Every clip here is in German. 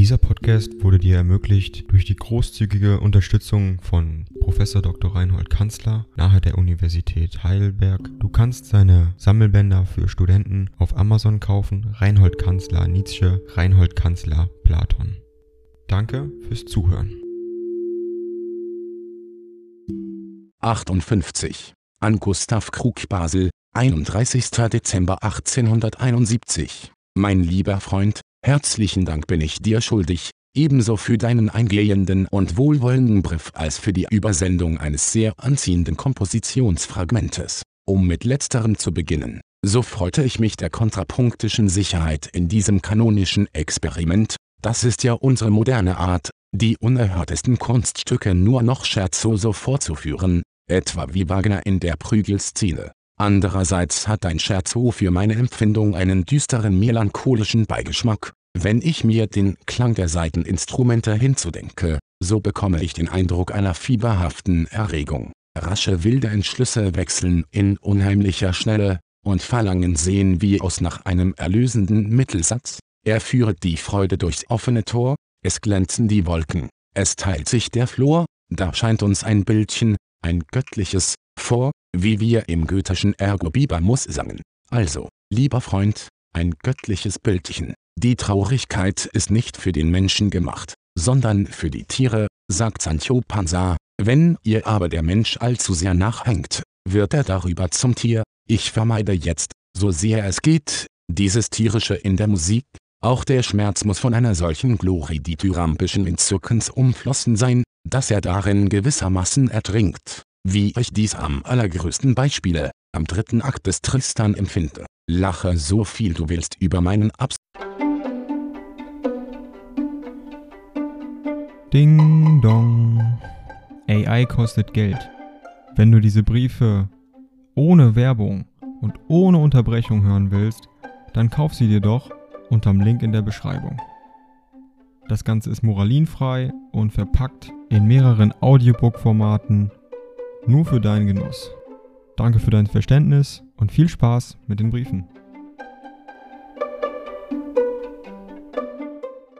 Dieser Podcast wurde dir ermöglicht durch die großzügige Unterstützung von Professor Dr. Reinhold Kanzler nahe der Universität Heidelberg. Du kannst seine Sammelbänder für Studenten auf Amazon kaufen. Reinhold Kanzler Nietzsche, Reinhold Kanzler Platon. Danke fürs Zuhören. 58. An Gustav Krug Basel, 31. Dezember 1871. Mein lieber Freund, herzlichen Dank bin ich dir schuldig, ebenso für deinen eingehenden und wohlwollenden Brief als für die Übersendung eines sehr anziehenden Kompositionsfragmentes. Um mit letzterem zu beginnen, so freute ich mich der kontrapunktischen Sicherheit in diesem kanonischen Experiment, das ist ja unsere moderne Art, die unerhörtesten Kunststücke nur noch scherzoso vorzuführen, etwa wie Wagner in der Prügelszene. Andererseits hat ein Scherzo für meine Empfindung einen düsteren melancholischen Beigeschmack. Wenn ich mir den Klang der Saiteninstrumente hinzudenke, so bekomme ich den Eindruck einer fieberhaften Erregung. Rasche wilde Entschlüsse wechseln in unheimlicher Schnelle, und Verlangen sehen wie aus nach einem erlösenden Mittelsatz. Er führet die Freude durchs offene Tor, es glänzen die Wolken, es teilt sich der Flor, da scheint uns ein Bildchen, ein göttliches, vor, wie wir im goethischen Ergo Bibermus sangen. Also, lieber Freund, ein göttliches Bildchen. Die Traurigkeit ist nicht für den Menschen gemacht, sondern für die Tiere, sagt Sancho Panza. Wenn ihr aber der Mensch allzu sehr nachhängt, wird er darüber zum Tier. Ich vermeide jetzt, so sehr es geht, dieses Tierische in der Musik. Auch der Schmerz muss von einer solchen gloridithyrambischen Entzückens umflossen sein, dass er darin gewissermaßen ertrinkt wie ich dies am allergrößten Beispiele, am dritten Akt des Tristan empfinde. Lache so viel du willst über meinen Abs... Ding dong. AI kostet Geld. Wenn du diese Briefe ohne Werbung und ohne Unterbrechung hören willst, dann kauf sie dir doch unterm Link in der Beschreibung. Das Ganze ist moralinfrei und verpackt in mehreren Audiobook-Formaten nur für deinen Genuss. Danke für dein Verständnis und viel Spaß mit den Briefen.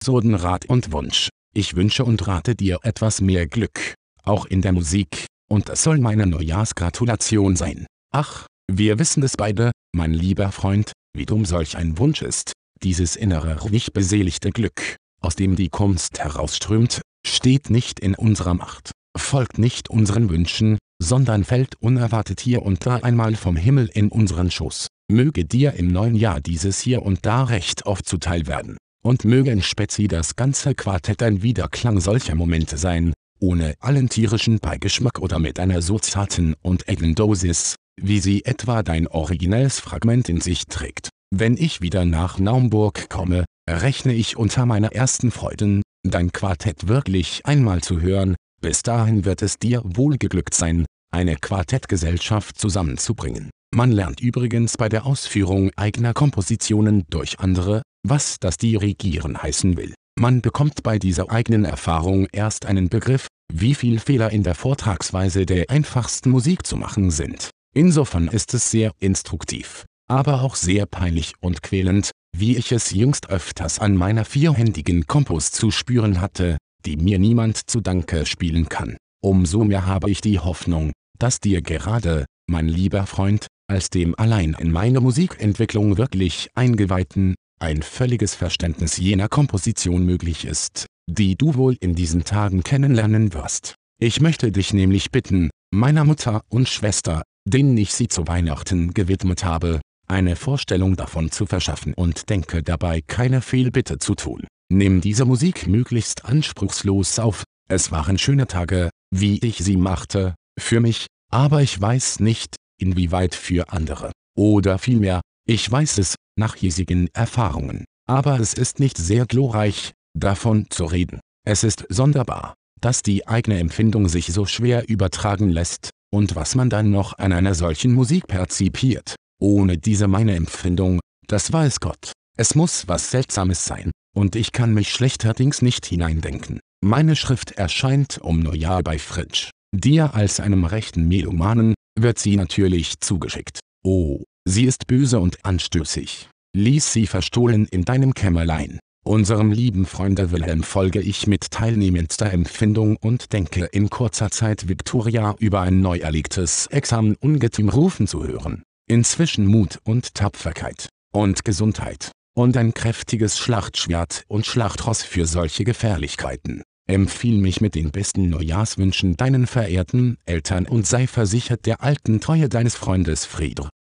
Sodenrat und Wunsch. Ich wünsche und rate dir etwas mehr Glück, auch in der Musik, und das soll meine Neujahrsgratulation sein. Ach, wir wissen es beide, mein lieber Freund, wie dumm solch ein Wunsch ist. Dieses innere ruhig beseligte Glück, aus dem die Kunst herausströmt, steht nicht in unserer Macht folgt nicht unseren Wünschen, sondern fällt unerwartet hier und da einmal vom Himmel in unseren Schoß. Möge dir im neuen Jahr dieses hier und da recht oft zuteil werden. Und möge in Spezi das ganze Quartett ein Wiederklang solcher Momente sein, ohne allen tierischen Beigeschmack oder mit einer so zarten und edlen Dosis, wie sie etwa dein originelles Fragment in sich trägt. Wenn ich wieder nach Naumburg komme, rechne ich unter meiner ersten Freuden, dein Quartett wirklich einmal zu hören, bis dahin wird es dir wohl geglückt sein, eine Quartettgesellschaft zusammenzubringen. Man lernt übrigens bei der Ausführung eigener Kompositionen durch andere, was das Dirigieren heißen will. Man bekommt bei dieser eigenen Erfahrung erst einen Begriff, wie viel Fehler in der Vortragsweise der einfachsten Musik zu machen sind. Insofern ist es sehr instruktiv, aber auch sehr peinlich und quälend, wie ich es jüngst öfters an meiner vierhändigen Kompos zu spüren hatte, die mir niemand zu Danke spielen kann. Umso mehr habe ich die Hoffnung, dass dir gerade, mein lieber Freund, als dem allein in meine Musikentwicklung wirklich Eingeweihten, ein völliges Verständnis jener Komposition möglich ist, die du wohl in diesen Tagen kennenlernen wirst. Ich möchte dich nämlich bitten, meiner Mutter und Schwester, denen ich sie zu Weihnachten gewidmet habe, eine Vorstellung davon zu verschaffen und denke dabei keine Fehlbitte zu tun. Nimm diese Musik möglichst anspruchslos auf, es waren schöne Tage, wie ich sie machte, für mich, aber ich weiß nicht, inwieweit für andere. Oder vielmehr, ich weiß es, nach hiesigen Erfahrungen. Aber es ist nicht sehr glorreich, davon zu reden. Es ist sonderbar, dass die eigene Empfindung sich so schwer übertragen lässt, und was man dann noch an einer solchen Musik perzipiert. Ohne diese meine Empfindung, das weiß Gott. Es muss was Seltsames sein, und ich kann mich schlechterdings nicht hineindenken. Meine Schrift erscheint um Neujahr bei Fritsch. Dir als einem rechten Melomanen, wird sie natürlich zugeschickt. Oh, sie ist böse und anstößig. Lies sie verstohlen in deinem Kämmerlein. Unserem lieben Freunde Wilhelm folge ich mit teilnehmendster Empfindung und denke in kurzer Zeit Victoria über ein neu erlegtes Examen ungetüm rufen zu hören. Inzwischen Mut und Tapferkeit und Gesundheit und ein kräftiges Schlachtschwert und Schlachtross für solche Gefährlichkeiten. Empfiehl mich mit den besten Neujahrswünschen deinen verehrten Eltern und sei versichert der alten Treue deines Freundes Friedr.